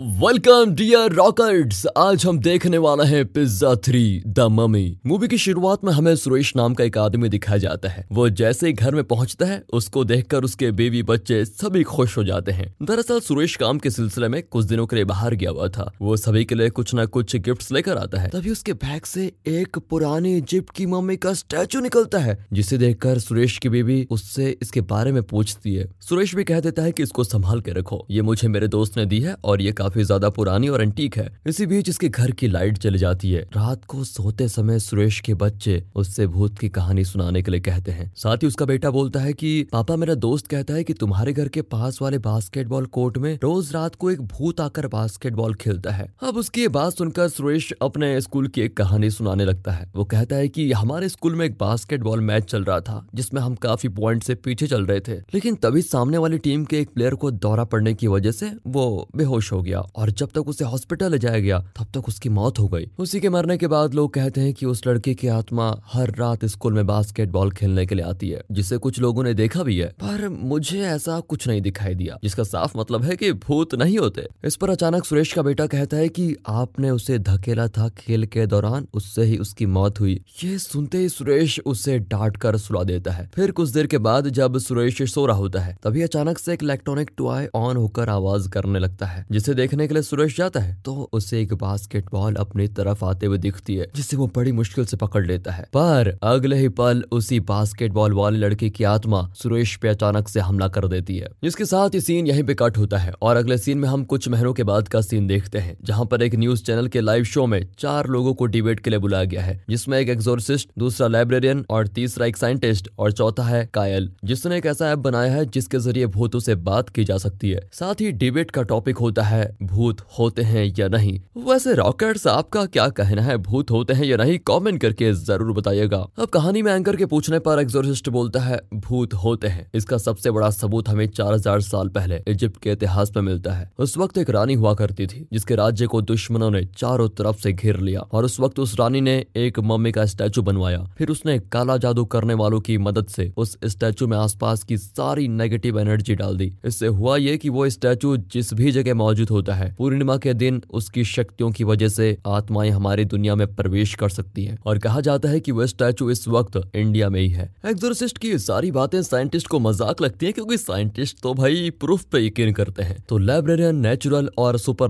Welcome dear रॉकर्ड्स आज हम देखने वाला है pizza three the mummy movie की शुरुआत में हमें सुरेश नाम का एक आदमी दिखाया जाता है। वो जैसे ही घर में पहुँचता है, उसको देखकर उसके बेबी बच्चे सभी खुश हो जाते हैं। दरअसल सुरेश काम के सिलसिले में कुछ दिनों के लिए बाहर गया हुआ था। वो सभी के लिए कुछ न कुछ गिफ्ट लेकर आता है। तभी उसके बैग से एक पुरानी इजिप्ट की मम्मी का स्टैचू निकलता है, जिसे देखकर सुरेश की बेबी उससे इसके बारे में पूछती है। सुरेश भी कह देता है की इसको संभाल के रखो। ये मुझे मेरे दोस्त ने दी है और ये काफ़ी ज़्यादा पुरानी और एंटीक है। इसी बीच इसके घर की लाइट चली जाती है। रात को सोते समय सुरेश के बच्चे उससे भूत की कहानी सुनाने के लिए कहते हैं। साथ ही उसका बेटा बोलता है की, पापा, मेरा दोस्त कहता है कि तुम्हारे घर के पास वाले बास्केटबॉल कोर्ट में रोज रात को एक भूत आकर बास्केटबॉल खेलता है। अब उसकी ये बात सुनकर सुरेश अपने स्कूल की एक कहानी सुनाने लगता है। वो कहता है कि, हमारे स्कूल में एक बास्केटबॉल मैच चल रहा था, जिसमें हम काफ़ी पॉइंट से पीछे चल रहे थे। लेकिन तभी सामने वाली टीम के एक प्लेयर को दौरा पड़ने की वजह से वो बेहोश हो गया। और जब तक उसे हॉस्पिटल ले जाया गया, तब तक उसकी मौत हो गई। उसी के मरने के बाद लोग कहते हैं कि उस लड़के की आत्मा हर रात स्कूल में बास्केटबॉल खेलने के लिए आती है, जिसे कुछ लोगों ने देखा भी है। पर मुझे ऐसा कुछ नहीं दिखाई दिया, जिसका साफ़ मतलब है कि भूत नहीं होते। इस पर अचानक सुरेश का बेटा कहता है कि आपने उसे धकेला था खेल के दौरान, उससे ही उसकी मौत हुई। ये सुनते ही सुरेश उसे डांट कर सुला देता है। फिर कुछ देर के बाद जब सुरेश सो रहा होता है, तभी अचानक से एक इलेक्ट्रॉनिक टॉय ऑन होकर आवाज़ करने लगता है, जिसे देखने के लिए सुरेश जाता है तो उसे एक बास्केटबॉल अपनी तरफ़ आते हुए दिखती है, जिसे वो बड़ी मुश्किल से पकड़ लेता है। पर अगले ही पल उसी बास्केटबॉल वाले लड़के की आत्मा सुरेश पे अचानक से हमला कर देती है। जिसके साथ ही सीन यहीं पे कट होता है, और अगले सीन में हम कुछ महीनों के बाद का सीन देखते हैं, जहाँ पर एक न्यूज़ चैनल के लाइव शो में चार लोगों को डिबेट के लिए बुलाया गया है, जिसमें एक एक्सोरसिस्ट दूसरा लाइब्रेरियन और तीसरा एक साइंटिस्ट और चौथा है कायल, जिसने एक ऐसा ऐप बनाया है जिसके ज़रिए भूतों से बात की जा सकती है। साथ ही डिबेट का टॉपिक होता है भूत होते हैं या नहीं? वैसे रॉकेट्स आपका क्या कहना है? भूत होते हैं या नहीं? कमेंट करके ज़रूर बताइएगा। अब कहानी में एंकर के पूछने पर एक्सोरसिस्ट बोलता है, भूत होते हैं। इसका सबसे बड़ा सबूत हमें 4000 साल पहले इजिप्ट के इतिहास में मिलता है। उस वक्त एक रानी हुआ करती थी, जिसके राज्य को दुश्मनों ने चारों तरफ़ से घेर लिया, और उस वक्त उस रानी ने एक मम्मी का स्टैचू बनवाया। फिर उसने काला जादू करने वालों की मदद से उस स्टैचू में आसपास की सारी नेगेटिव एनर्जी डाल दी। इससे हुआ ये कि वो स्टैचू जिस भी जगह मौजूद होता है। पूर्णिमा के दिन उसकी शक्तियों की वजह से आत्माएँ हमारी दुनिया में प्रवेश कर सकती हैं और कहा जाता है कि वह स्टैचू इस वक्त इंडिया में ही है। एक्सोरसिस्ट की सारी बातें साइंटिस्ट को मज़ाक लगती है क्योंकि साइंटिस्ट तो भाई प्रूफ पे यकीन करते हैं। तो लाइब्रेरियन, नेचुरल और सुपर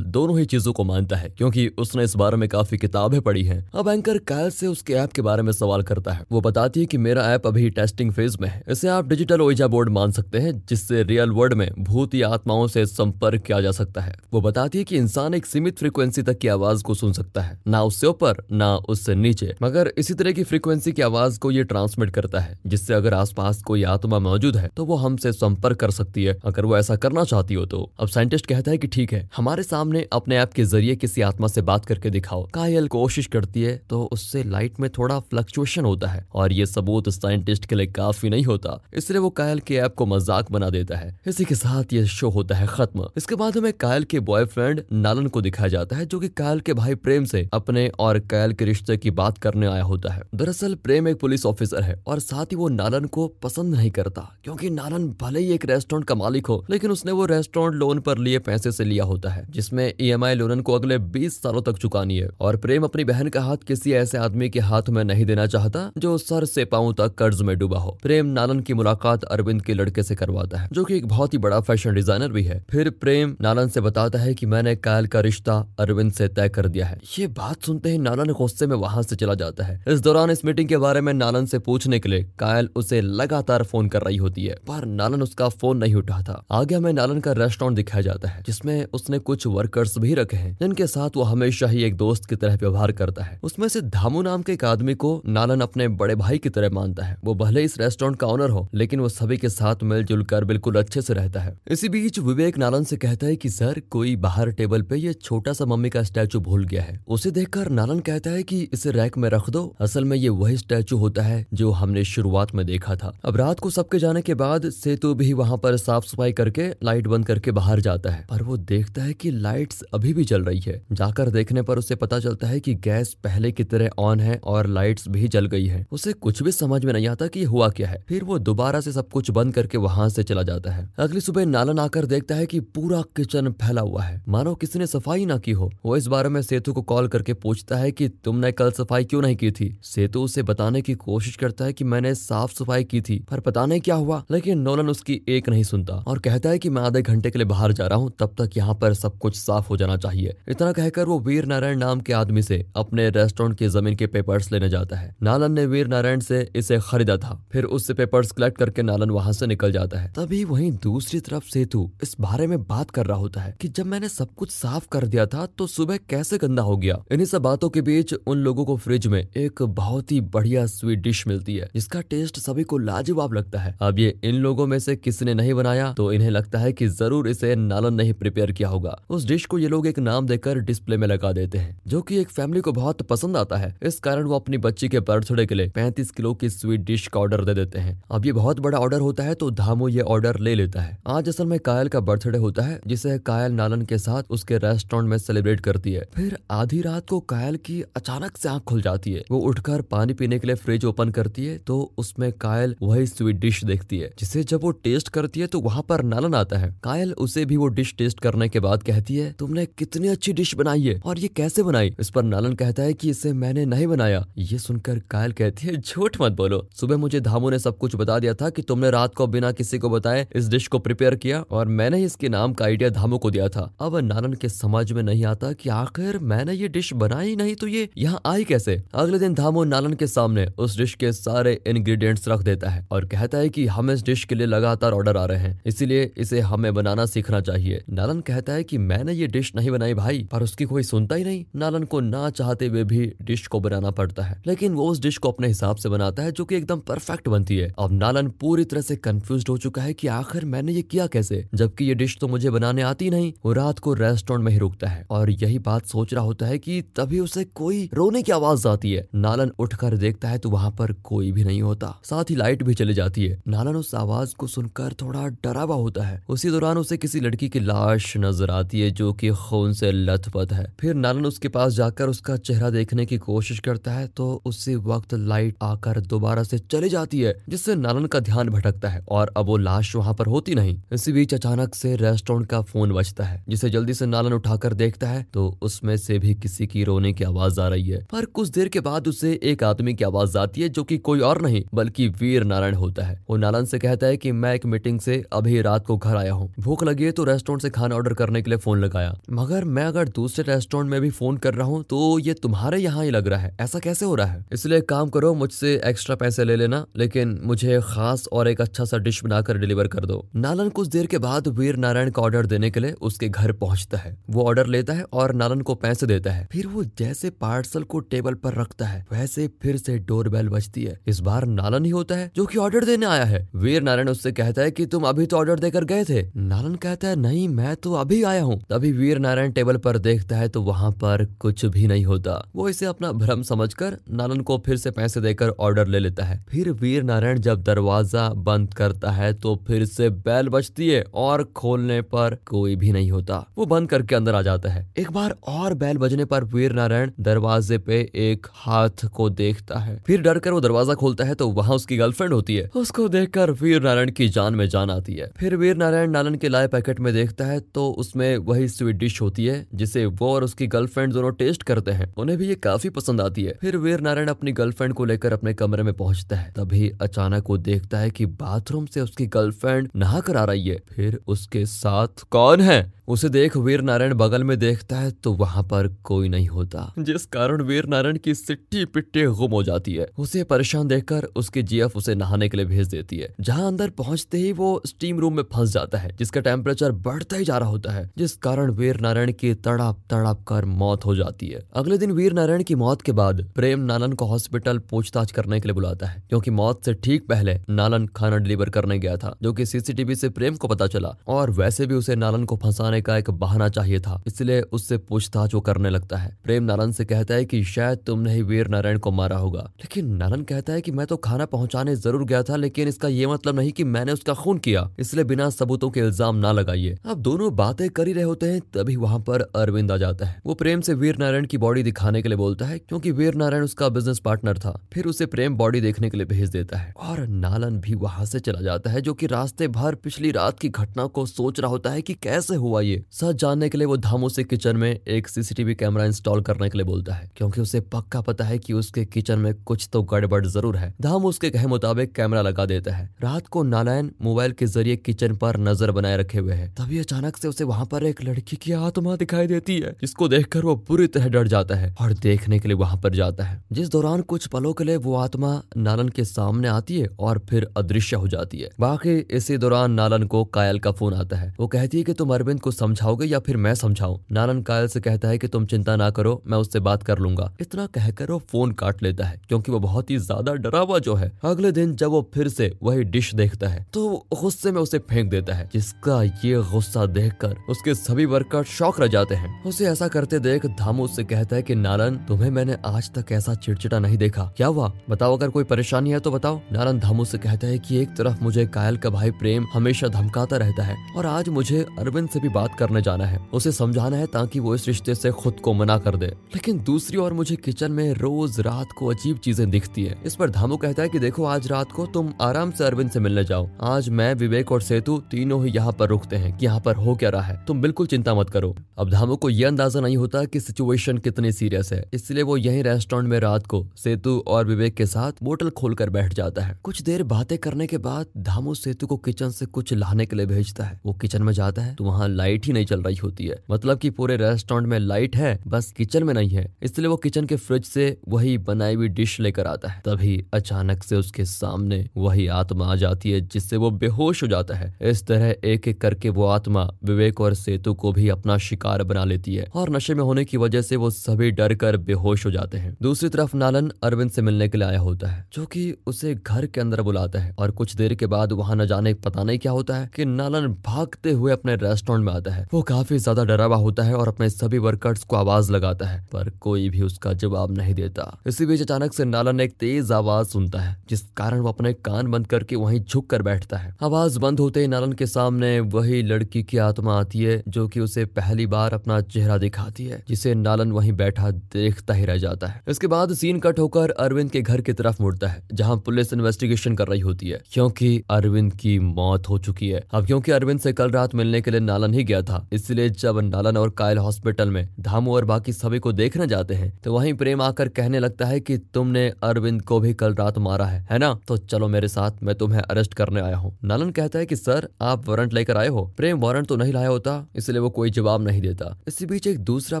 दोनों ही चीज़ों को मानता है क्योंकि उसने इस बारे में काफ़ी किताबें पढ़ी है। अब एंकर कायल से उसके ऐप के बारे में सवाल करता है। वो बताती है कि मेरा ऐप अभी टेस्टिंग फ़ेज़ में है। इसे आप डिजिटल ओइजा बोर्ड मान सकते हैं, जिससे रियल वर्ल्ड में भूत या आत्माओं से संपर्क किया जा सकता है। वो बताती है कि इंसान एक सीमित फ्रीक्वेंसी तक की आवाज़ को सुन सकता है, ना उससे ऊपर, ना उससे नीचे। मगर इसी तरह की फ्रीक्वेंसी की आवाज़ को ये ट्रांसमिट करता है, जिससे अगर आसपास कोई आत्मा मौजूद है तो वो हमसे संपर्क कर सकती है, अगर वो ऐसा करना चाहती हो तो। अब साइंटिस्ट कहता है कि ठीक है, हमारे सामने अपने ऐप के ज़रिए किसी आत्मा से बात करके दिखाओ। कायल कोशिश करती है तो उससे लाइट में थोड़ा फ्लक्चुएशन होता है, और ये सबूत साइंटिस्ट के लिए काफ़ी नहीं होता। इसलिए वो कायल के ऐप को मज़ाक बना देता है। इसी के साथ ये शो होता है खत्म। इसके बाद हमें कायल के बॉयफ्रेंड नालन को दिखाया जाता है, जो कि कायल के भाई प्रेम से अपने और कायल के रिश्ते की बात करने आया होता है। दरअसल, प्रेम एक पुलिस ऑफिसर है और साथ ही वो नालन को पसंद नहीं करता, क्योंकि नालन भले ही एक रेस्टोरेंट का मालिक हो, लेकिन उसने वो रेस्टोरेंट लोन पर लिए पैसे से लिया होता है, जिसमें ई एम लोन को अगले बीस सालों तक चुकानी है। और प्रेम अपनी बहन का हाथ किसी ऐसे आदमी के हाथ में नहीं देना चाहता, जो सर से पाँव तक कर्ज में डूबा हो। प्रेम नालन की मुलाकात अरविंद के लड़के से करवाता है, जो कि एक बहुत ही बड़ा फ़ैशन डिज़ाइनर भी है। फिर प्रेम नालन से बताता है कि मैंने कायल का रिश्ता अरविंद से तय कर दिया है। ये बात सुनते ही नालन गुस्से में वहाँ से चला जाता है। इस दौरान इस मीटिंग के बारे में नालन से पूछने के लिए कायल उसे लगातार फ़ोन कर रही होती है। पर नालन उसका फ़ोन नहीं उठाता आगे हमें नालन का रेस्टोरेंट दिखाया जाता है, जिसमें उसने कुछ वर्कर्स भी रखे हैं, जिनके साथ वो हमेशा ही एक दोस्त की तरह व्यवहार करता है। उसमें से धामू नाम के एक आदमी को नालन अपने बड़े भाई की तरह मानता है। वो भले इस रेस्टोरेंट का ऑनर हो, लेकिन वो सभी के साथ मिलजुल कर बिल्कुल अच्छे से रहता है। इसी बीच विवेक नालन से कहता है कि, सर कोई बाहर टेबल पे ये छोटा सा मम्मी का स्टैचू भूल गया है। उसे देखकर नालन कहता है कि इसे रैक में रख दो। असल में ये वही स्टैचू होता है जो हमने शुरुआत में देखा था। अब रात को सबके जाने के बाद सेतु भी वहाँ पर साफ़ सफ़ाई करके लाइट बंद करके बाहर जाता है। पर वो देखता है की लाइट अभी भी जल रही है। जाकर देखने पर उसे पता चलता है की गैस पहले की तरह ऑन है और लाइट्स भी जल गई है। उसे कुछ भी समझ में नहीं आता की हुआ क्या है। फिर वो दोबारा से सब कुछ बंद करके वहाँ से चला जाता है। अगली सुबह नालन आकर देखता है कि पूरा किचन फैला हुआ है। मानो किसी ने सफ़ाई ना की हो। वो इस बारे में सेतु को कॉल करके पूछता है कि तुमने कल सफ़ाई क्यों नहीं की थी? सेतु उसे बताने की कोशिश करता है कि मैंने साफ़ सफ़ाई की थी, पर पता नहीं क्या हुआ, लेकिन नोलन उसकी एक नहीं सुनता और कहता है कि मैं आधे घंटे के लिए बाहर जा रहा हूँ, तब तक यहाँ पर सब कुछ साफ़ हो जाना चाहिए। इतना कहकर वो वीर नारायण नाम के आदमी से अपने रेस्टोरेंट की ज़मीन के पेपर्स लेने जाता है। नालन ने वीर नारायण से इसे खरीदा था, फिर उससे पेपर्स कलेक्ट करके नालन वहाँ से निकल जाता है। तभी वहीं दूसरी तरफ़ सेतु इस बारे में बात कर रहा होता है। कि जब मैंने सब कुछ साफ़ कर दिया था तो सुबह कैसे गंदा हो गया? इन्हीं सब बातों के बीच उन लोगों को फ्रिज में एक बहुत ही बढ़िया स्वीट डिश मिलती है, जिसका टेस्ट सभी को लाजवाब लगता है। अब ये इन लोगों में से किसी ने नहीं बनाया तो इन्हें लगता है कि ज़रूर इसे नालन नहीं प्रिपेयर किया होगा। उस डिश को ये लोग एक नाम देकर डिस्प्ले में लगा देते हैं, जो की एक फैमिली को बहुत पसंद आता है। इस कारण वो अपनी बच्ची के बर्थडे के लिए पैंतीस किलो की स्वीट डिश का ऑर्डर दे देते हैं। अब ये बहुत बड़ा ऑर्डर होता है तो धामो ये ऑर्डर ले लेता है। आज असल में कायल का बर्थडे होता है, जिसे कायल नालन के साथ उसके रेस्टोरेंट में सेलिब्रेट करती है। फिर आधी रात को कायल की अचानक से आँख खुल जाती है। वो उठकर पानी पीने के लिए फ्रिज ओपन करती है तो उसमें कायल वही स्वीट डिश देखती है, जिसे जब वो टेस्ट करती है तो वहाँ पर नालन आता है। कायल उसे भी वो डिश टेस्ट करने के बाद कहती है, तुमने कितनी अच्छी डिश बनाई है और ये कैसे बनाई? इस पर नालन कहता है की, इसे मैंने नहीं बनाया। ये सुनकर कायल कहती है, झूठ मत बोलो। सुबह मुझे धामू ने सब कुछ बता दिया था की तुमने रात को बिना किसी को बताए इस डिश को प्रिपेयर किया और मैंने ही इसके नाम का आइडिया धामू को दिया था। अब नालन के समझ में नहीं आता कि आखिर मैंने ये डिश बनाई नहीं तो ये यहाँ आई कैसे? अगले दिन धामो नालन के सामने उस डिश के सारे इंग्रेडिएंट्स रख देता है और कहता है कि हम इस डिश के लिए लगातार ऑर्डर आ रहे हैं, इसीलिए इसे हमें बनाना सीखना चाहिए। नालन कहता है कि मैंने ये डिश नहीं बनाई भाई, पर उसकी कोई सुनता ही नहीं। नालन को ना चाहते हुए भी डिश को बनाना पड़ता है, लेकिन वो उस डिश को अपने हिसाब से बनाता है जो कि एकदम परफेक्ट बनती है। अब नालन पूरी तरह से कंफ्यूज हो चुका है कि आखिर मैंने ये किया कैसे? जबकि ये डिश तो मुझे बनाने आती नहीं, वो रात को रेस्टोरेंट में ही रुकता है और यही बात सोच रहा होता है कि तभी उसे कोई रोने की आवाज़ आती है। नालन उठकर देखता है तो वहाँ पर कोई भी नहीं होता। साथ ही लाइट भी चली जाती है। नालन उस आवाज़ को सुनकर थोड़ा डरा हुआ होता है। उसी दौरान उसे किसी लड़की की लाश नज़र आती है जो कि खून से लथपथ है। फिर नालन उसके पास जाकर उसका चेहरा देखने की कोशिश करता है तो उसी वक्त लाइट आकर दोबारा से चली जाती है, जिससे नालन का ध्यान भटकता है और अब वो लाश वहाँ पर होती नहीं। इसी बीच अचानक से रेस्टोरेंट का फ़ोन बजता है, जिसे जल्दी से नालन उठाकर देखता है तो उसमें से भी किसी की रोने की आवाज़ आ रही है। पर कुछ देर के बाद उसे एक आदमी की आवाज़ आती है, जो की कोई और नहीं, बल्कि वीर नारायण होता है। वो नालन से कहता है की मैं एक मीटिंग से अभी रात को घर आया हूँ। भूख लगी है तो रेस्टोरेंट से खाना ऑर्डर करने के लिए फ़ोन लगाया। मगर मैं अगर दूसरे रेस्टोरेंट में भी फ़ोन कर रहा हूँ तो ये तुम्हारे यहाँ ही लग रहा है। ऐसा कैसे हो रहा है? इसलिए काम करो, मुझसे एक्स्ट्रा पैसे ले लेना, लेकिन मुझे खास और एक अच्छा सा डिश बनाकर डिलीवर कर दो। नालन कुछ देर के बाद वीर नारायण का ऑर्डर देने के लिए उसके घर पहुँचता है। वो ऑर्डर लेता है और नालन को पैसे देता है। फिर वो जैसे पार्सल को टेबल पर रखता है, वैसे फिर से डोरबेल बजती है। इस बार नालन ही होता है जो कि ऑर्डर देने आया है। वीर नारायण उससे कहता है कि तुम अभी तो ऑर्डर देकर गए थे। नालन कहता है, नहीं, मैं तो अभी आया हूँ। तभी वीर नारायण टेबल पर देखता है तो वहाँ पर कुछ भी नहीं होता। वो इसे अपना भ्रम समझकर नालन को फिर से पैसे देकर ऑर्डर ले लेता है। फिर वीर नारायण जब दरवाज़ा बंद करता है तो फिर से बैल बजती है और खोलने पर कोई भी नहीं होता। वो बंद करके अंदर आ जाता है। एक बार और बैल बजने पर वीर नारायण दरवाजे पे एक हाथ को देखता है। फिर डर कर वो दरवाज़ा खोलता है तो वहाँ उसकी गर्लफ्रेंड होती है। उसको देखकर वीर नारायण की जान में जान आती है। फिर वीर नारायण नालन के लाए पैकेट में देखता है तो उसमें वही स्वीट डिश होती है, जिसे वो और उसकी गर्लफ्रेंड दोनों टेस्ट करते हैं। उन्हें भी ये काफ़ी पसंद आती है। फिर वीर नारायण अपनी गर्लफ्रेंड को लेकर अपने कमरे में पहुँचता है। तभी अचानक वो देखता है कि बाथरूम से उसकी गर्लफ्रेंड नहा कर आ रही है। फिर उसके साथ कौन है? है उसे देख वीर नारायण बगल में देखता है तो वहाँ पर कोई नहीं होता। जिस कारण वीर नारायण की सिट्टी पिट्टी गुम हो जाती है। उसे परेशान देखकर उसकी जीएफ उसे नहाने के लिए भेज देती है। जहाँ अंदर पहुँचते ही वो स्टीम रूम में फंस जाता है जिसका टेम्परेचर बढ़ता ही जा रहा होता है जिस कारण वीर नारायण की तड़प तड़प कर मौत हो जाती है। अगले दिन वीर नारायण की मौत के बाद प्रेम नालन को हॉस्पिटल पूछताछ करने के लिए बुलाता है क्योंकि मौत से ठीक पहले नालन खाना डिलीवर करने गया था जो कि सीसीटीवी से प्रेम को पता चला और वैसे भी उसे नालन को फंसाने का एक बहाना चाहिए था, इसलिए उससे पूछताछ वो करने लगता है। प्रेम नारायण से कहता है कि शायद तुमने ही वीर नारायण को मारा होगा। लेकिन नारायण कहता है कि मैं तो खाना पहुँचाने ज़रूर गया था, लेकिन इसका ये मतलब नहीं कि मैंने उसका खून किया, इसलिए बिना सबूतों के इल्ज़ाम ना लगाइए। अब दोनों बातें कर ही रहे होते हैं, तभी वहाँ पर अरविंद आ जाता है। वो प्रेम से वीर नारायण की बॉडी दिखाने के लिए बोलता है, क्योंकि वीर नारायण उसका बिज़नेस पार्टनर था, फिर उसे प्रेम बॉडी देखने के लिए भेज देता है। और नालन भी वहाँ से चला जाता है, जो कि रास्ते भर पिछली रात की घटना को सोच रहा होता है कि कैसे हुआ बताइए। सच जानने के लिए वो धामू से किचन में एक सीसीटीवी कैमरा इंस्टॉल करने के लिए बोलता है, क्योंकि उसे पक्का पता है कि उसके किचन में कुछ तो गड़बड़ ज़रूर है। धामू उसके कहे मुताबिक कैमरा लगा देता है। रात को नारायण मोबाइल के ज़रिए किचन पर नज़र बनाए रखे हुए है। तभी अचानक से उसे वहाँ पर एक लड़की की आत्मा दिखाई देती है, जिसको देखकर वो पूरी तरह डर जाता है और देखने के लिए वहाँ पर जाता है। जिस दौरान कुछ पलों के लिए वो आत्मा नालन के सामने आती है और फिर अदृश्य हो जाती है। बाकी इसी दौरान नालन को कायल का फ़ोन आता है। वो कहती है कि तुम अरविंद को समझाओगे या फिर मैं समझाऊं? नालन कायल से कहता है कि तुम चिंता ना करो, मैं उससे बात कर लूँगा। इतना कहकर वो फ़ोन काट लेता है, क्योंकि वो बहुत ही ज़्यादा डरा हुआ जो है। अगले दिन जब वो फिर से वही डिश देखता है तो गुस्से में उसे फेंक देता है, जिसका ये गुस्सा देखकर उसके सभी वर्कर शौक रह जाते हैं। उसे ऐसा करते देख धामू उससे कहता है कि नालन तुम्हें मैंने आज तक ऐसा चिड़चिड़ा नहीं देखा। क्या हुआ? बताओ अगर कोई परेशानी है तो बताओ। नालन धामू से कहता है कि एक तरफ़ मुझे कायल का भाई प्रेम हमेशा धमकाता रहता है, और आज मुझे अरविंद से भी बात करने जाना है, उसे समझाना है ताकि वो इस रिश्ते से खुद को मना कर दे। लेकिन दूसरी ओर मुझे किचन में रोज रात को अजीब चीज़ें दिखती है। इस पर धामू कहता है की देखो, आज रात को तुम आराम से अरविंद से मिलने जाओ। आज मैं, विवेक और सेतु तीनों ही यहाँ पर रुकते हैं कि यहाँ पर हो क्या रहा है। तुम बिल्कुल चिंता मत करो। अब धामू को यह अंदाज़ा नहीं होता कि सिचुएशन कितनी सीरियस है। इसलिए वो यही रेस्टोरेंट में रात को सेतु और विवेक के साथ बोतल खोलकर बैठ जाता है। कुछ देर बातें करने के बाद धामू सेतु को किचन से कुछ लाने के लिए भेजता है। वो किचन में जाता है तो वहाँ लाइट ही नहीं चल रही होती है। मतलब कि पूरे रेस्टोरेंट में लाइट है, बस किचन में नहीं है। इसलिए वो किचन के फ्रिज से वही बनाई हुई डिश लेकर आता है। तभी अचानक से उसके सामने वही आत्मा आ जाती है, जिससे वो बेहोश हो जाता है। इस तरह एक एक करके वो आत्मा विवेक और सेतु को भी अपना शिकार बना लेती है और नशे में होने की वजह से वो सभी डर कर बेहोश हो जाते हैं। दूसरी तरफ़ नालन अरविंद से मिलने के लिए आया होता है, जो कि उसे घर के अंदर बुलाता है और कुछ देर के बाद वहाँ न जाने पता नहीं क्या होता है कि नालन भागते हुए अपने रेस्टोरेंट में आता है। वो काफ़ी ज़्यादा डरा होता है और अपने सभी वर्कर्स को आवाज़ लगाता है, पर कोई भी उसका जवाब नहीं देता। इसी बीच अचानक से नालन एक तेज आवाज़ सुनता है, जिस कारण वो अपने कान बंद करके वहीं झुक कर बैठता है। आवाज़ बंद होते ही नालन के सामने वही लड़की की आत्मा आती है, जो कि उसे पहली बार अपना चेहरा दिखाती है, जिसे नालन वहीं बैठा देखता ही रह जाता है। इसके बाद सीन कट होकर अरविंद के घर की तरफ़ मुड़ता है, जहाँ पुलिस इन्वेस्टिगेशन कर रही होती है, क्योंकि अरविंद की मौत हो चुकी है। अब क्योंकि अरविंद से कल रात मिलने के लिए नालन ही गया था। इसलिए जब नालन और कायल हॉस्पिटल में धामू और बाकी सभी को देखने जाते हैं तो वहीं प्रेम आकर कहने लगता है कि तुमने अरविंद को भी कल रात मारा है है ना? तो चलो मेरे साथ, मैं तुम्हें अरेस्ट करने आया हूँ। नालन कहता है कि, सर, आप वारंट लेकर आए हो? प्रेम वारंट तो नहीं लाया होता, इसलिए वो कोई जवाब नहीं देता। इसी बीच एक दूसरा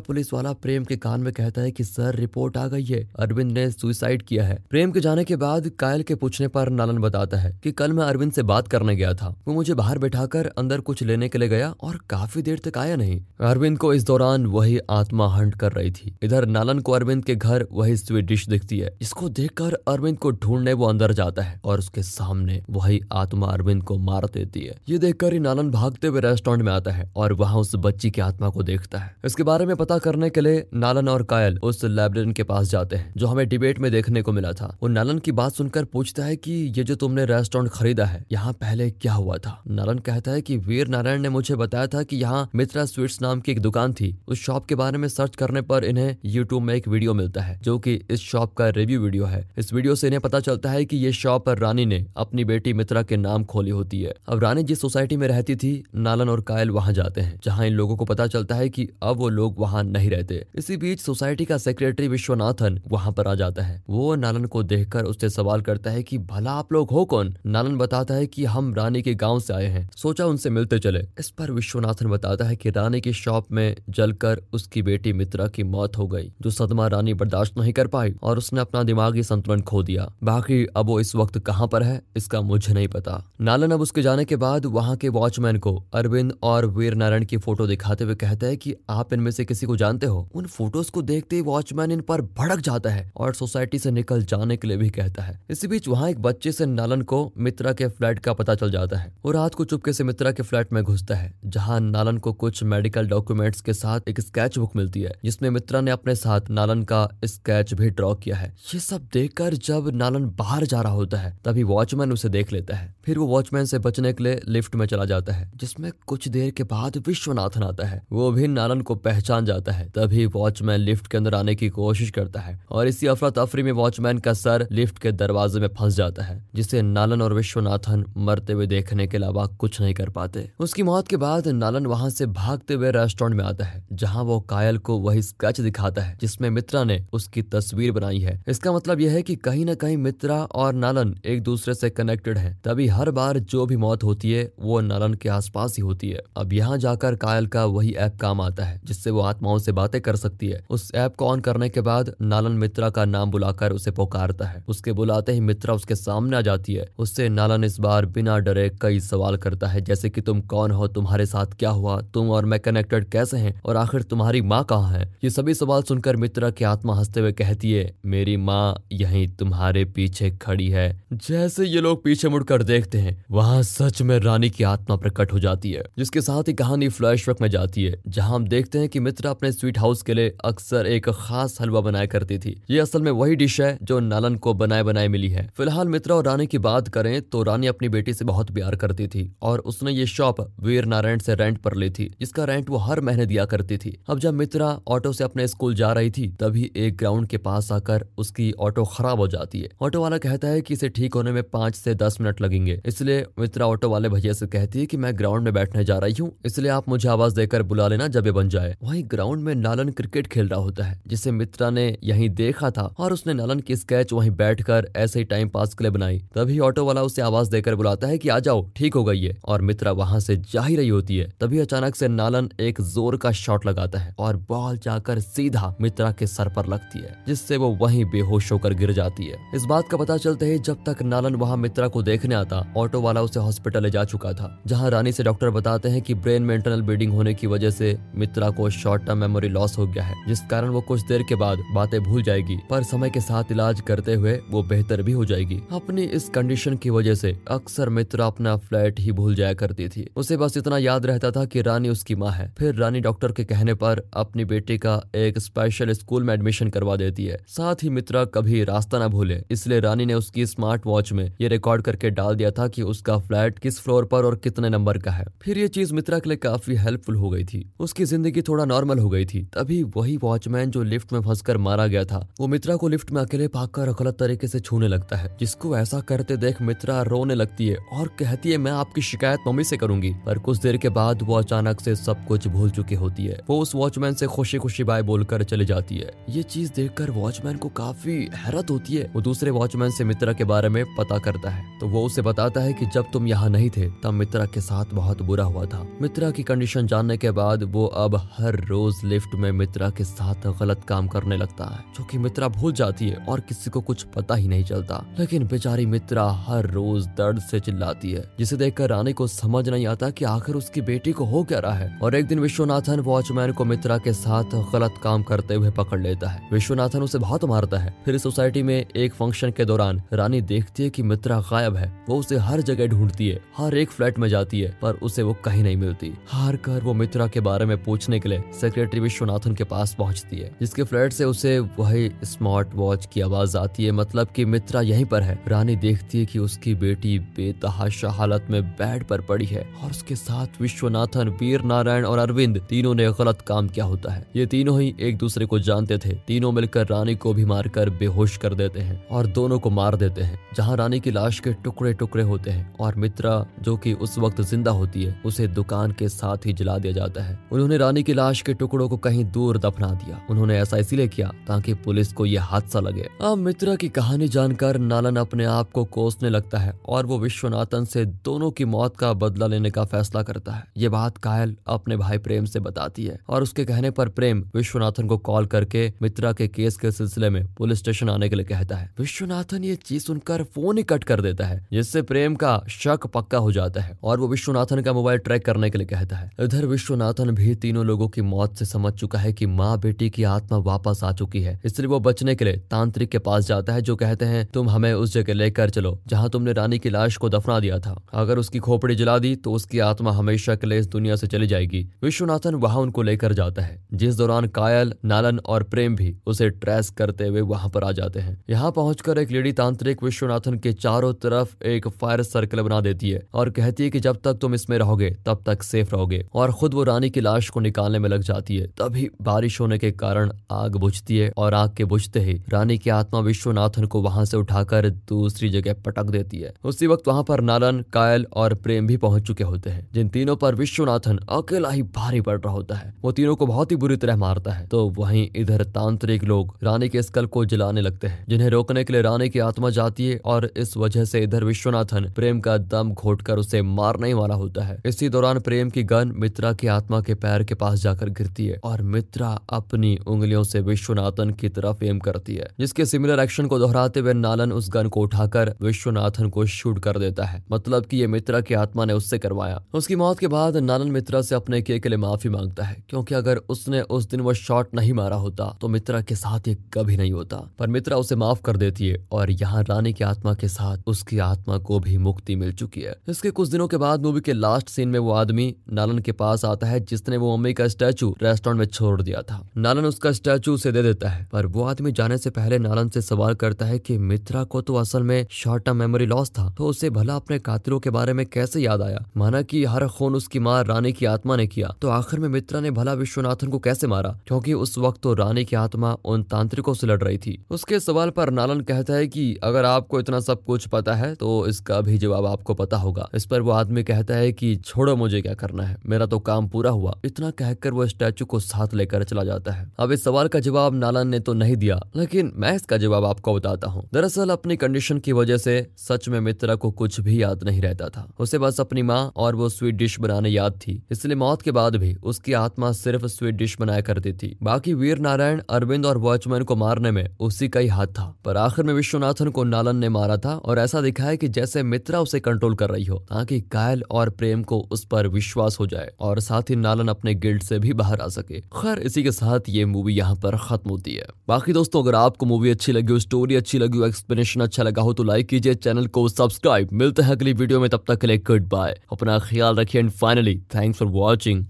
पुलिस वाला प्रेम के कान में कहता है की, सर, रिपोर्ट आ गई है। अरविंद ने सुसाइड किया है। प्रेम के जाने के बाद कायल के पूछने पर नालन बताता है कि, कल मैं अरविंद से बात करने गया था। वो मुझे बाहर बैठाकर अंदर कुछ लेने के लिए गया और काफ़ी देर तक आया नहीं। अरविंद को इस दौरान वही आत्मा हंट कर रही थी। इधर नालन को अरविंद के घर, वही स्वीट डिश दिखती है। इसको देखकर अरविंद को ढूँढने वो अंदर जाता है और उसके सामने वही आत्मा अरविंद को मार देती है। ये देखकर ही नालन भागते हुए रेस्टोरेंट में आता है और वहाँ उस बच्ची की आत्मा को देखता है। इसके बारे में पता करने के लिए नालन और कायल उस लाइब्रेरियन के पास जाते हैं, जो हमें डिबेट में देखने को मिला था। वो नालन की बात सुनकर पूछता है कि ये जो तुमने रेस्टोरेंट खरीदा है, यहाँ पहले क्या हुआ था? नालन कहता है कि वीर नारायण ने मुझे बताया था कि यहाँ मित्रा स्वीट्स नाम की एक दुकान थी। उस शॉप के बारे में सर्च करने पर इन्हें यूट्यूब में एक वीडियो मिलता है, जो कि इस शॉप का रिव्यू वीडियो है। इस वीडियो से इन्हें पता चलता है कि ये शॉप रानी ने अपनी बेटी मित्रा के नाम खोली होती है। अब रानी जिस सोसाइटी में रहती थी, नालन और कायल वहाँ जाते हैं, जहाँ इन लोगों को पता चलता है की अब वो लोग वहाँ नहीं रहते। इसी बीच सोसाइटी का सेक्रेटरी विश्वनाथन वहाँ पर आ जाता है। वो नालन को देखकर उससे सवाल करता है कि, भला आप लोग हो कौन? नालन बताता है कि हम रानी के गाँव से आए हैं। सोचा उनसे मिलते चले। इस पर विश्वनाथन बताता है कि रानी की शॉप में जलकर उसकी बेटी मित्रा की मौत हो गई, जो सदमा रानी बर्दाश्त नहीं कर पाई और उसने अपना दिमागी संतुलन खो दिया। बाकी अब वो इस वक्त कहाँ पर है, इसका मुझे नहीं पता। नालन अब उसके जाने के बाद वहाँ के वॉचमैन को अरविंद और वीर नारायण की फ़ोटो दिखाते हुए कहता है की आप इनमें से किसी को जानते हो? उन फ़ोटोज़ को देखते ही वॉचमैन इन पर भड़क जाता है और सोसाइटी से निकल जाने के लिए भी कहता है। इसी बीच वहाँ एक बच्चे से नालन को मित्रा के फ्लैट का पता चल जाता है। वो रात को चुपके से मित्रा के फ्लैट में घुसता है, जहाँ नालन को कुछ मेडिकल डॉक्यूमेंट्स के साथ एक स्केच बुक मिलती है, जिसमें मित्रा ने अपने साथ नालन का स्केच भी ड्रॉ किया है। ये सब देखकर जब नालन बाहर जा रहा होता है, तभी वॉचमैन उसे देख लेता है। फिर वो वॉचमैन से बचने के लिए लिफ्ट में चला जाता है, जिसमें कुछ देर के बाद विश्वनाथन आता है। वो भी नालन को पहचान जाता है, तभी वॉचमैन लिफ्ट के अंदर आने की कोशिश करता है और इसी अफरा तफरी में वॉचमैन का सर लिफ्ट के दरवाजे में फंस जाता है, जिसे नालन और विश्वनाथन मरते हुए देखने के अलावा कुछ नहीं कर पाते। उसकी मौत के बाद नालन नालन वहाँ से भागते हुए रेस्टोरेंट में आता है, जहाँ वो कायल को वही स्केच दिखाता है, जिसमें मित्रा ने उसकी तस्वीर बनाई है। इसका मतलब यह है कि कहीं ना कहीं मित्रा और नालन एक दूसरे से कनेक्टेड हैं। तभी हर बार जो भी मौत होती है, वो नालन के आसपास ही होती है। अब यहाँ जाकर कायल का वही ऐप काम आता है, जिससे वो आत्माओं से बातें कर सकती है। उस ऐप को ऑन करने के बाद नालन मित्रा का नाम बुलाकर उसे पुकारता है। उसके बुलाते ही मित्रा उसके सामने आ जाती है। उससे नालन इस बार बिना डरे कई सवाल करता है, जैसे कि तुम कौन हो तुम्हारे साथ क्या हुआ? तुम और मैं कनेक्टेड कैसे हैं? और आखिर तुम्हारी माँ कहाँ है? ये सभी सवाल सुनकर मित्रा की आत्मा हँसते हुए कहती है, मेरी माँ यही तुम्हारे पीछे खड़ी है। जैसे ये लोग पीछे मुड़कर देखते हैं, वहाँ सच में रानी की आत्मा प्रकट हो जाती है, जिसके साथ ही कहानी फ्लैशबैक में जाती है, जहाँ हम देखते हैं कि मित्रा अपने स्वीट हाउस के लिए अक्सर एक खास हलवा बनाया करती थी। ये असल में वही डिश है जो नालन को बनाए बनाए मिली है। फ़िलहाल मित्रा और रानी की बात करें तो रानी अपनी बेटी से बहुत प्यार करती थी, और उसने ये शॉप वीर नारायण से रेंट पर ली थी, जिसका रेंट वो हर महीने दिया करती थी। अब जब मित्रा ऑटो से अपने स्कूल जा रही थी, तभी एक ग्राउंड के पास आकर उसकी ऑटो खराब हो जाती है। ऑटो वाला कहता है कि इसे ठीक होने में पाँच से दस मिनट लगेंगे। इसलिए मित्रा ऑटो वाले भैया से कहती है कि मैं ग्राउंड में बैठने जा रही हूँ, इसलिए आप मुझे आवाज़ देकर बुला लेना जब ये बन जाए। वही ग्राउंड में नालन क्रिकेट खेल रहा होता है, जिसे मित्रा ने यही देखा था, और उसने नालन की स्केच वहीं बैठकर ऐसे ही टाइम पास के लिए बनाई। तभी ऑटो वाला उसे आवाज़ देकर बुलाता है कि आ जाओ, ठीक हो गई है, और मित्रा वहाँ से जा ही रही होती है। तभी अचानक से नालन एक ज़ोर का शॉट लगाता है और बॉल जाकर सीधा मित्रा के सर पर लगती है, जिससे वो वहीं बेहोश होकर गिर जाती है। इस बात का पता चलते ही जब तक नालन वहाँ मित्रा को देखने आता, ऑटो वाला उसे हॉस्पिटल ले जा चुका था, जहाँ रानी से डॉक्टर बताते हैं कि ब्रेन में इंटरनल ब्लीडिंग होने की वजह से मित्रा को शॉर्ट टर्म मेमोरी लॉस हो गया है, जिस कारण वो कुछ देर के बाद बातें भूल जाएगी, पर समय के साथ इलाज करते हुए वो बेहतर भी हो जाएगी। अपनी इस कंडीशन की वजह से अक्सर मित्रा अपना फ्लैट ही भूल जाया करती थी। उसे बस इतना याद रहता था कि रानी उसकी माँ है। फिर रानी डॉक्टर के कहने पर अपनी बेटी का एक स्पेशल स्कूल में एडमिशन करवा देती है। साथ ही मित्रा कभी रास्ता न भूले, इसलिए रानी ने उसकी स्मार्ट वॉच में ये रिकॉर्ड करके डाल दिया था कि उसका फ्लैट किस फ्लोर पर और कितने नंबर का है। फिर ये चीज़ मित्रा के लिए काफ़ी हेल्पफुल हो गई थी। उसकी ज़िंदगी थोड़ा नॉर्मल हो गई थी। तभी वही वॉचमैन जो लिफ्ट में फंसकर मारा गया था, वो मित्रा को लिफ्ट में अकेले पाकर गलत तरीके से छूने लगता है। जिसको ऐसा करते देख मित्रा रोने लगती है और कहती है, मैं आपकी शिकायत मम्मी से करूँगी। पर कुछ देर के बाद वो अचानक से सब कुछ भूल चुकी होती है। वो उस वॉचमैन से खुशी खुशी बाय बोलकर चली जाती है। ये चीज़ देखकर वॉचमैन को काफ़ी हैरत होती है। वो दूसरे वॉचमैन से मित्रा के बारे में पता करता है। तो वो उसे बताता है की जब तुम यहाँ नहीं थे, तब मित्रा के साथ बहुत बुरा हुआ था। मित्रा की कंडीशन जानने के बाद वो अब हर रोज लिफ्ट में मित्रा के साथ गलत काम करने लगता है, जो कि मित्रा भूल जाती है और किसी को कुछ पता ही नहीं चलता। लेकिन बेचारी मित्रा हर रोज दर्द से चिल्लाती है, जिसे देखकर रानी को समझ नहीं आता कि आखिर उसकी बेटी को हो क्या रहा है? और एक दिन विश्वनाथन वॉचमैन को मित्रा के साथ गलत काम करते हुए पकड़ लेता है। विश्वनाथन उसे बहुत मारता है। फिर सोसाइटी में एक फ़ंक्शन के दौरान रानी देखती है कि मित्रा गायब है। वो उसे हर जगह ढूंढती है, हर एक फ्लैट में जाती है, पर उसे वो कहीं नहीं मिलती। हार कर वो मित्रा के बारे में पूछने के लिए सेक्रेटरी विश्वनाथन के पास पहुँचती है, जिसके फ्लैट से उसे वही स्मार्ट वॉच की आवाज़ आती है। मतलब कि मित्रा यहीं पर है। रानी देखती है कि उसकी बेटी बेतहाशा हालत में बेड पर पड़ी है, और उसके साथ विश्वनाथन वीर नारायण और अरविंद तीनों ने गलत काम किया होता है। ये तीनों ही एक दूसरे को जानते थे। तीनों मिलकर रानी को भी मारकर बेहोश कर देते हैं और दोनों को मार देते हैं, जहाँ रानी की लाश के टुकड़े टुकड़े होते हैं और मित्रा, जो की उस वक्त ज़िंदा होती है, उसे दुकान के साथ ही जला दिया जाता है। उन्होंने रानी की लाश के टुकड़ों को कहीं दूर दफना दिया। उन्होंने ऐसा इसीलिए किया ताकि पुलिस को यह हादसा लगे। अब मित्रा की कहानी जानकर नालन अपने आप को कोसने लगता है और वो विश्वनाथन से दोनों की मौत का बदला लेने का फैसला करता है। ये बात कायल अपने भाई प्रेम से बताती है और उसके कहने पर प्रेम विश्वनाथन को कॉल करके मित्रा के केस के सिलसिले में पुलिस स्टेशन आने के लिए कहता है। विश्वनाथन ये चीज़ सुनकर फ़ोन ही कट कर देता है, जिससे प्रेम का शक पक्का हो जाता है और वो विश्वनाथन का मोबाइल ट्रैक करने के लिए कहता है। इधर विश्वनाथन भी तीनों लोगों की मौत से समझ चुका है कि माँ बेटी की आत्मा वापस आ चुकी है, इसलिए वो बचने के लिए तांत्रिक के पास जाता है, जो कहते हैं, तुम हमें उस जगह लेकर चलो, जहाँ तुमने रानी की लाश को दफना दिया था। अगर उसकी खोपड़ी जला दी तो उसकी आत्मा हमेशा के लिए इस दुनिया से चली जाएगी। विश्वनाथन वहाँ उनको लेकर जाता है। जिस दौरान कायल, नालन और प्रेम भी उसे ट्रेस करते हुए वहाँ पर आ जाते हैं। यहाँ पहुंचकर एक लेडी तांत्रिक विश्वनाथन के चारों तरफ़ एक फायर सर्कल बना देती है और कहती है कि जब तक तुम इसमें रहोगे, तब तक सेफ़ रहोगे और खुद वो रानी की लाश को निकालने में लग जाती है। तभी बारिश होने के कारण आग बुझती है और आग के बुझते ही रानी की आत्मा विश्वनाथन को वहाँ से उठाकर दूसरी जगह पटक देती है। उसी वक्त वहाँ पर नालन, कायल और प्रेम भी पहुँच चुके होते हैं। जिन तीनों पर विश्वनाथन अकेला ही भारी पड़ रहा होता है। वो तीनों को बहुत ही बुरी तरह मारता है। तो वहीं इधर तांत्रिक लोग रानी के स्कल को जलाने लगते हैं, जिन्हें रोकने के लिए रानी की आत्मा जाती है और इस वजह से इधर विश्वनाथन प्रेम का दम घोट कर उसे मारने वाला होता है। इसी दौरान प्रेम की गन मित्रा की आत्मा के पैर के पास जाकर गिरती है और मित्रा अपनी उंगलियों से विश्वनाथन की तरफ़ एम करती है, जिसके सिमिलर एक्शन को दोहराते हुए नालन उस गन को उठाकर विश्वनाथन को शूट कर देता है। मतलब की ये मित्रा की आत्मा ने उससे करवाया। उसकी मौत के बाद नालन मित्रा से अपने के लिए माफ़ी माँगता है, क्योंकि अगर उसने उस दिन वो शॉट नहीं मारा होता तो मित्रा के साथ ये कभी नहीं होता। पर मित्रा उसे माफ़ कर देती है, और यहाँ रानी की आत्मा के साथ उसकी आत्मा को भी मुक्ति मिल चुकी है। इसके कुछ दिनों के बाद मूवी के लास्ट सीन में वो आदमी नालन के पास आता है, जिसने वो मम्मी का स्टैचू रेस्टोरेंट में छोड़ दिया था। नालन उसका स्टैचू उसे दे देता है, पर वो आदमी जाने से पहले नालन से सवाल करता है कि मित्रा को तो असल में शॉर्ट टर्म मेमोरी लॉस था तो उसे भला अपने कातिलों के बारे में कैसे याद आया? माना कि हर खून उसकी माँ रानी की आत्मा ने किया। तो आखिर में मित्रा ने भला विश्वनाथन को कैसे मारा? क्योंकि उस वक्त तो रानी की आत्मा उन तांत्रिकों से लड़ रही थी। उसके सवाल पर नालन कहता है कि, अगर आपको इतना सब कुछ पता है तो इसका भी जवाब आपको पता होगा। इस पर वो आदमी कहता है कि, छोड़ो मुझे क्या करना है? मेरा तो काम पूरा हुआ। इतना कहकर वो स्टैचू को साथ लेकर चला जाता है। अब इस सवाल का जवाब नालन ने तो नहीं दिया, लेकिन मैं इसका जवाब आपको बताता हूँ। दरअसल अपनी कंडीशन की वजह से सच में मित्रा को कुछ भी याद नहीं रहता था। उसे बस अपनी माँ और वो स्वीट डिश बनाने याद थी। इसलिए मौत के बाद भी उसकी आत्मा सिर्फ़ स्वीट डिश बनाया करती थी। बाकी वीर नारायण अरविंद और वॉचमैन को मारने में उसी का ही हाथ था। पर आखिर में विश्वनाथन को नालन ने मारा था और ऐसा दिखाया कि जैसे मित्रा उसे कंट्रोल कर रही हो, ताकि कायल और प्रेम को उस पर विश्वास हो जाए और साथ ही नालन अपने गिल्ड से भी बाहर आ सके। खैर, इसी के साथ ये मूवी यहाँ पर खत्म होती है। बाकी दोस्तों, अगर आपको मूवी अच्छी लगी हो स्टोरी अच्छी लगी हो एक्सप्लेनेशन अच्छा लगा हो तो लाइक कीजिए चैनल को सब्सक्राइब मिलते हैं अगली वीडियो में, तब तक के लिए गुड बाय अपना ख्याल रखिए and finally Finally, thanks for watching.